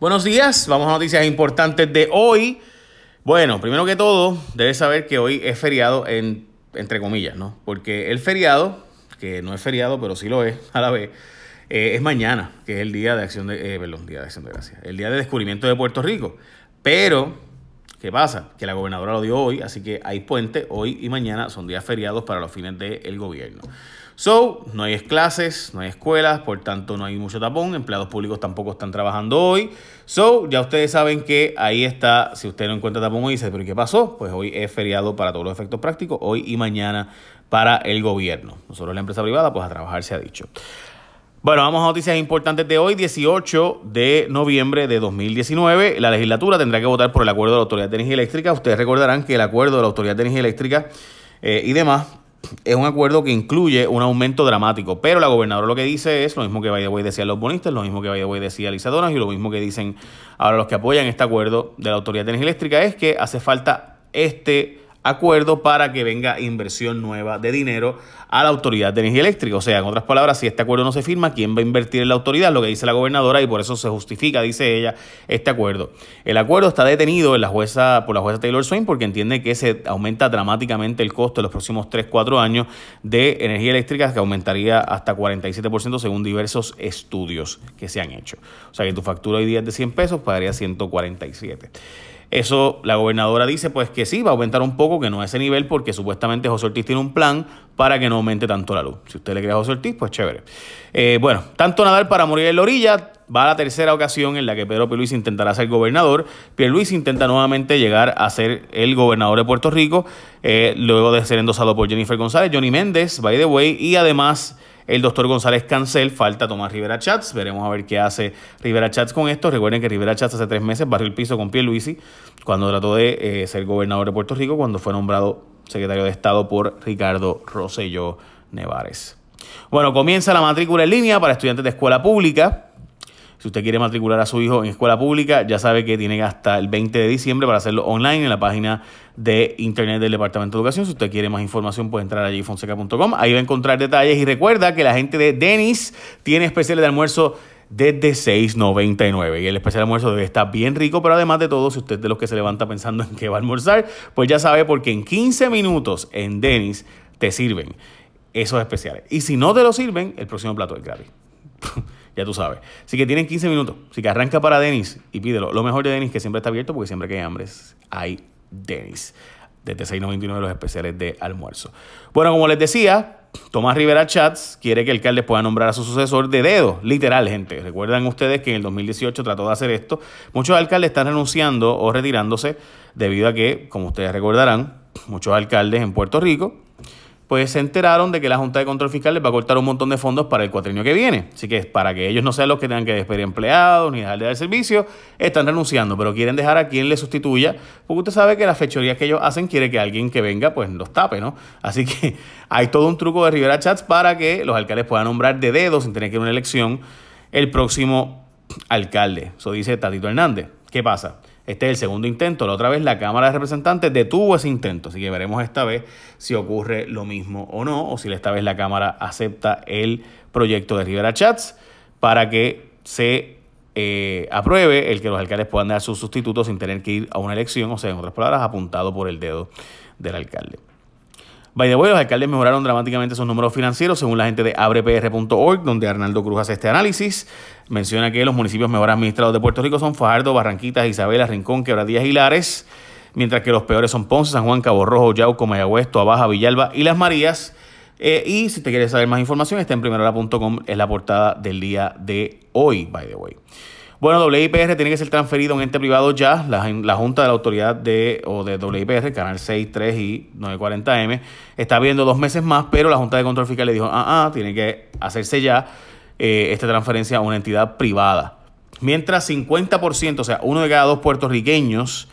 Buenos días, vamos a noticias importantes de hoy. Bueno, primero que todo, debes saber que hoy es feriado en, entre comillas, ¿no? Porque el feriado, que no es feriado, pero sí lo es a la vez, eh, es mañana, que es el día de acción de, eh, perdón, día de acción de gracias, el día de descubrimiento de Puerto Rico. Pero, ¿qué pasa? Que la gobernadora lo dio hoy, así que hay puente, hoy y mañana son días feriados para los fines del gobierno. So, no hay clases, no hay escuelas, por tanto no hay mucho tapón, empleados públicos tampoco están trabajando hoy. So, ya ustedes saben que ahí está, si usted no encuentra tapón hoy, dice, pero ¿qué pasó? Pues hoy es feriado para todos los efectos prácticos, hoy y mañana para el gobierno. Nosotros la empresa privada, pues a trabajar se ha dicho. Bueno, vamos a noticias importantes de hoy, 18 de noviembre de 2019. La legislatura tendrá que votar por el acuerdo de la Autoridad de Energía Eléctrica. Ustedes recordarán que el acuerdo de la Autoridad de Energía Eléctrica eh, y demás es un acuerdo que incluye un aumento dramático. Pero la gobernadora lo que dice es lo mismo que Vaya decía los bonistas, lo mismo que Vaya decía Lisa Donas y lo mismo que dicen ahora los que apoyan este acuerdo de la Autoridad de Energía Eléctrica es que hace falta este acuerdo para que venga inversión nueva de dinero a la Autoridad de Energía Eléctrica. O sea, en otras palabras, si este acuerdo no se firma, ¿quién va a invertir en la autoridad? Lo que dice la gobernadora y por eso se justifica, dice ella, este acuerdo. El acuerdo está detenido en la jueza, por la jueza Taylor Swain porque entiende que se aumenta dramáticamente el costo en los próximos 3-4 años de energía eléctrica, que aumentaría hasta 47% según diversos estudios que se han hecho. O sea, que tu factura hoy día es de 100 pesos, pagaría 147. Eso la gobernadora dice pues que sí, va a aumentar un poco, que no a ese nivel, porque supuestamente José Ortiz tiene un plan para que no aumente tanto la luz. Si usted le cree a José Ortiz, pues chévere. Eh, bueno, tanto nadar para morir en la orilla, va a la tercera ocasión en la que Pedro Luis intentará ser gobernador. Luis intenta nuevamente llegar a ser el gobernador de Puerto Rico, eh, luego de ser endosado por Jennifer González, Johnny Méndez, by the way, y además el doctor González Cancel, falta Tomás Rivera Chats, veremos a ver qué hace Rivera Chats con esto. Recuerden que Rivera Chats hace tres meses barrió el piso con Luisi cuando trató de eh, ser gobernador de Puerto Rico, cuando fue nombrado secretario de Estado por Ricardo Rosselló Nevares. Bueno, comienza la matrícula en línea para estudiantes de escuela pública. Si usted quiere matricular a su hijo en escuela pública, ya sabe que tiene hasta el 20 de diciembre para hacerlo online en la página de internet del Departamento de Educación. Si usted quiere más información, puede entrar allí fonseca.com. Ahí va a encontrar detalles y recuerda que la gente de Denis tiene especiales de almuerzo desde 6.99. Y el especial de almuerzo debe estar bien rico, pero además de todo, si usted es de los que se levanta pensando en qué va a almorzar, pues ya sabe porque en 15 minutos en Denis te sirven esos especiales. Y si no te lo sirven, el próximo plato es gratis. ya tú sabes. Así que tienen 15 minutos. Así que arranca para Denis y pídelo. Lo mejor de Denis que siempre está abierto porque siempre que hay hambre hay Denis. Desde 6.99 los especiales de almuerzo. Bueno, como les decía, Tomás Rivera Chats quiere que el alcalde pueda nombrar a su sucesor de dedo, literal, gente. Recuerdan ustedes que en el 2018 trató de hacer esto. Muchos alcaldes están renunciando o retirándose debido a que, como ustedes recordarán, muchos alcaldes en Puerto Rico pues se enteraron de que la Junta de Control Fiscal les va a cortar un montón de fondos para el cuatrienio que viene. Así que para que ellos no sean los que tengan que despedir empleados ni dejar de dar servicio, están renunciando, pero quieren dejar a quien les sustituya, porque usted sabe que las fechorías que ellos hacen quiere que alguien que venga pues los tape, ¿no? Así que hay todo un truco de Rivera Chats para que los alcaldes puedan nombrar de dedo sin tener que ir a una elección el próximo alcalde. Eso dice Tatito Hernández. ¿Qué pasa? Este es el segundo intento. La otra vez la Cámara de Representantes detuvo ese intento. Así que veremos esta vez si ocurre lo mismo o no, o si esta vez la Cámara acepta el proyecto de Rivera Chats para que se eh, apruebe el que los alcaldes puedan dar sus sustitutos sin tener que ir a una elección, o sea, en otras palabras, apuntado por el dedo del alcalde. By the way, los alcaldes mejoraron dramáticamente sus números financieros según la gente de abrepr.org, donde Arnaldo Cruz hace este análisis. Menciona que los municipios mejor administrados de Puerto Rico son Fajardo, Barranquitas, Isabela, Rincón, Quebradillas y Lares, mientras que los peores son Ponce, San Juan, Cabo Rojo, Yauco, Mayagüez, Baja, Villalba y Las Marías. Eh, y si te quieres saber más información, está en primerhora.com, es la portada del día de hoy, by the way. Bueno, WIPR tiene que ser transferido a un ente privado ya. La, Junta de la Autoridad de, o de WIPR, Canal 6, 3 y 940M, está viendo dos meses más, pero la Junta de Control Fiscal le dijo, ah, ah, tiene que hacerse ya eh, esta transferencia a una entidad privada. Mientras 50%, o sea, uno de cada dos puertorriqueños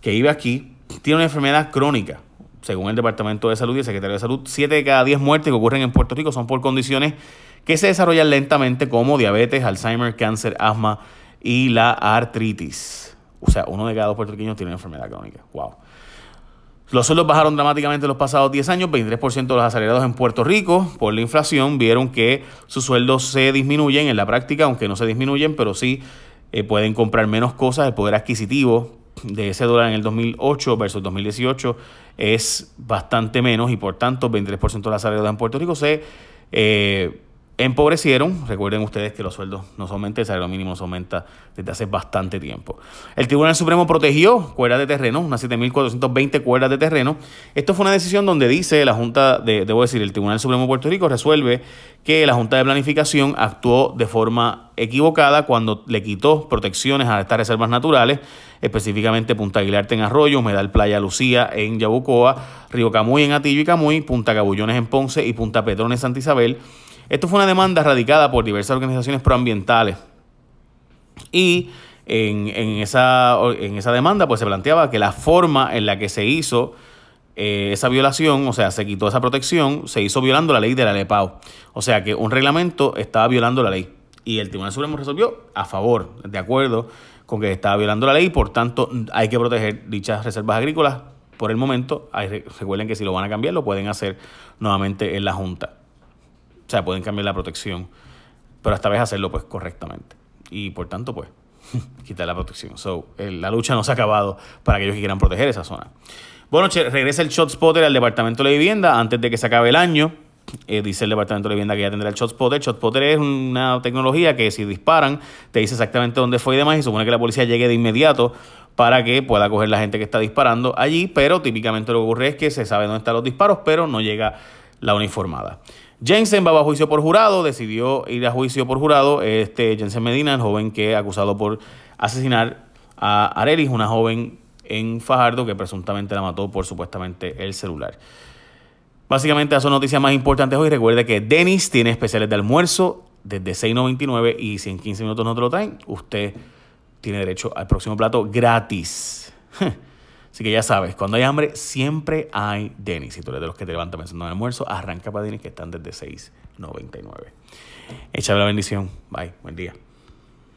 que vive aquí, tiene una enfermedad crónica. Según el Departamento de Salud y el Secretario de Salud, 7 de cada 10 muertes que ocurren en Puerto Rico son por condiciones que se desarrollan lentamente como diabetes, Alzheimer, cáncer, asma y la artritis. O sea, uno de cada dos puertorriqueños tiene una enfermedad crónica. Wow. Los sueldos bajaron dramáticamente en los pasados 10 años. 23% de los asalariados en Puerto Rico, por la inflación, vieron que sus sueldos se disminuyen en la práctica, aunque no se disminuyen, pero sí eh, pueden comprar menos cosas, el poder adquisitivo de ese dólar en el 2008 versus 2018 es bastante menos y por tanto 23% de la salarios en Puerto Rico se eh, empobrecieron. Recuerden ustedes que los sueldos no se aumentan, el salario mínimo se aumenta desde hace bastante tiempo. El Tribunal Supremo protegió cuerdas de terreno, unas 7.420 cuerdas de terreno. Esto fue una decisión donde dice la Junta, de, debo decir, el Tribunal Supremo de Puerto Rico resuelve que la Junta de Planificación actuó de forma equivocada cuando le quitó protecciones a estas reservas naturales, específicamente Punta Aguilarte en Arroyo, Medal Playa Lucía en Yabucoa, Río Camuy en Atillo y Camuy, Punta Cabullones en Ponce y Punta Pedrón en Santa Isabel esto fue una demanda radicada por diversas organizaciones proambientales. Y en, esa, en esa demanda pues se planteaba que la forma en la que se hizo eh, esa violación, o sea, se quitó esa protección, se hizo violando la ley de la LEPAO. O sea que un reglamento estaba violando la ley. Y el Tribunal Supremo resolvió a favor, de acuerdo con que estaba violando la ley, por tanto hay que proteger dichas reservas agrícolas por el momento. recuerden que si lo van a cambiar lo pueden hacer nuevamente en la Junta. O sea, pueden cambiar la protección, pero esta vez hacerlo pues correctamente. Y por tanto, pues, quitar la protección. So, la lucha no se ha acabado para aquellos que quieran proteger esa zona. Bueno, regresa el Shot Spotter al Departamento de Vivienda antes de que se acabe el año. Eh, dice el Departamento de Vivienda que ya tendrá el Shot Spotter. Shot Spotter es una tecnología que si disparan te dice exactamente dónde fue y demás y supone que la policía llegue de inmediato para que pueda coger la gente que está disparando allí, pero típicamente lo que ocurre es que se sabe dónde están los disparos, pero no llega la uniformada. Jensen va a juicio por jurado, decidió ir a juicio por jurado. Este Jensen Medina, el joven que acusado por asesinar a Arelis, una joven en Fajardo que presuntamente la mató por supuestamente el celular. Básicamente, esas son noticias más importantes hoy. Recuerde que Denis tiene especiales de almuerzo desde 6.99 y si en 15 minutos no te lo traen, usted tiene derecho al próximo plato gratis. Así que ya sabes, cuando hay hambre, siempre hay Denis. Si tú eres de los que te levantan pensando en almuerzo, arranca para Denis que están desde 6.99. Échale la bendición. Bye. Buen día.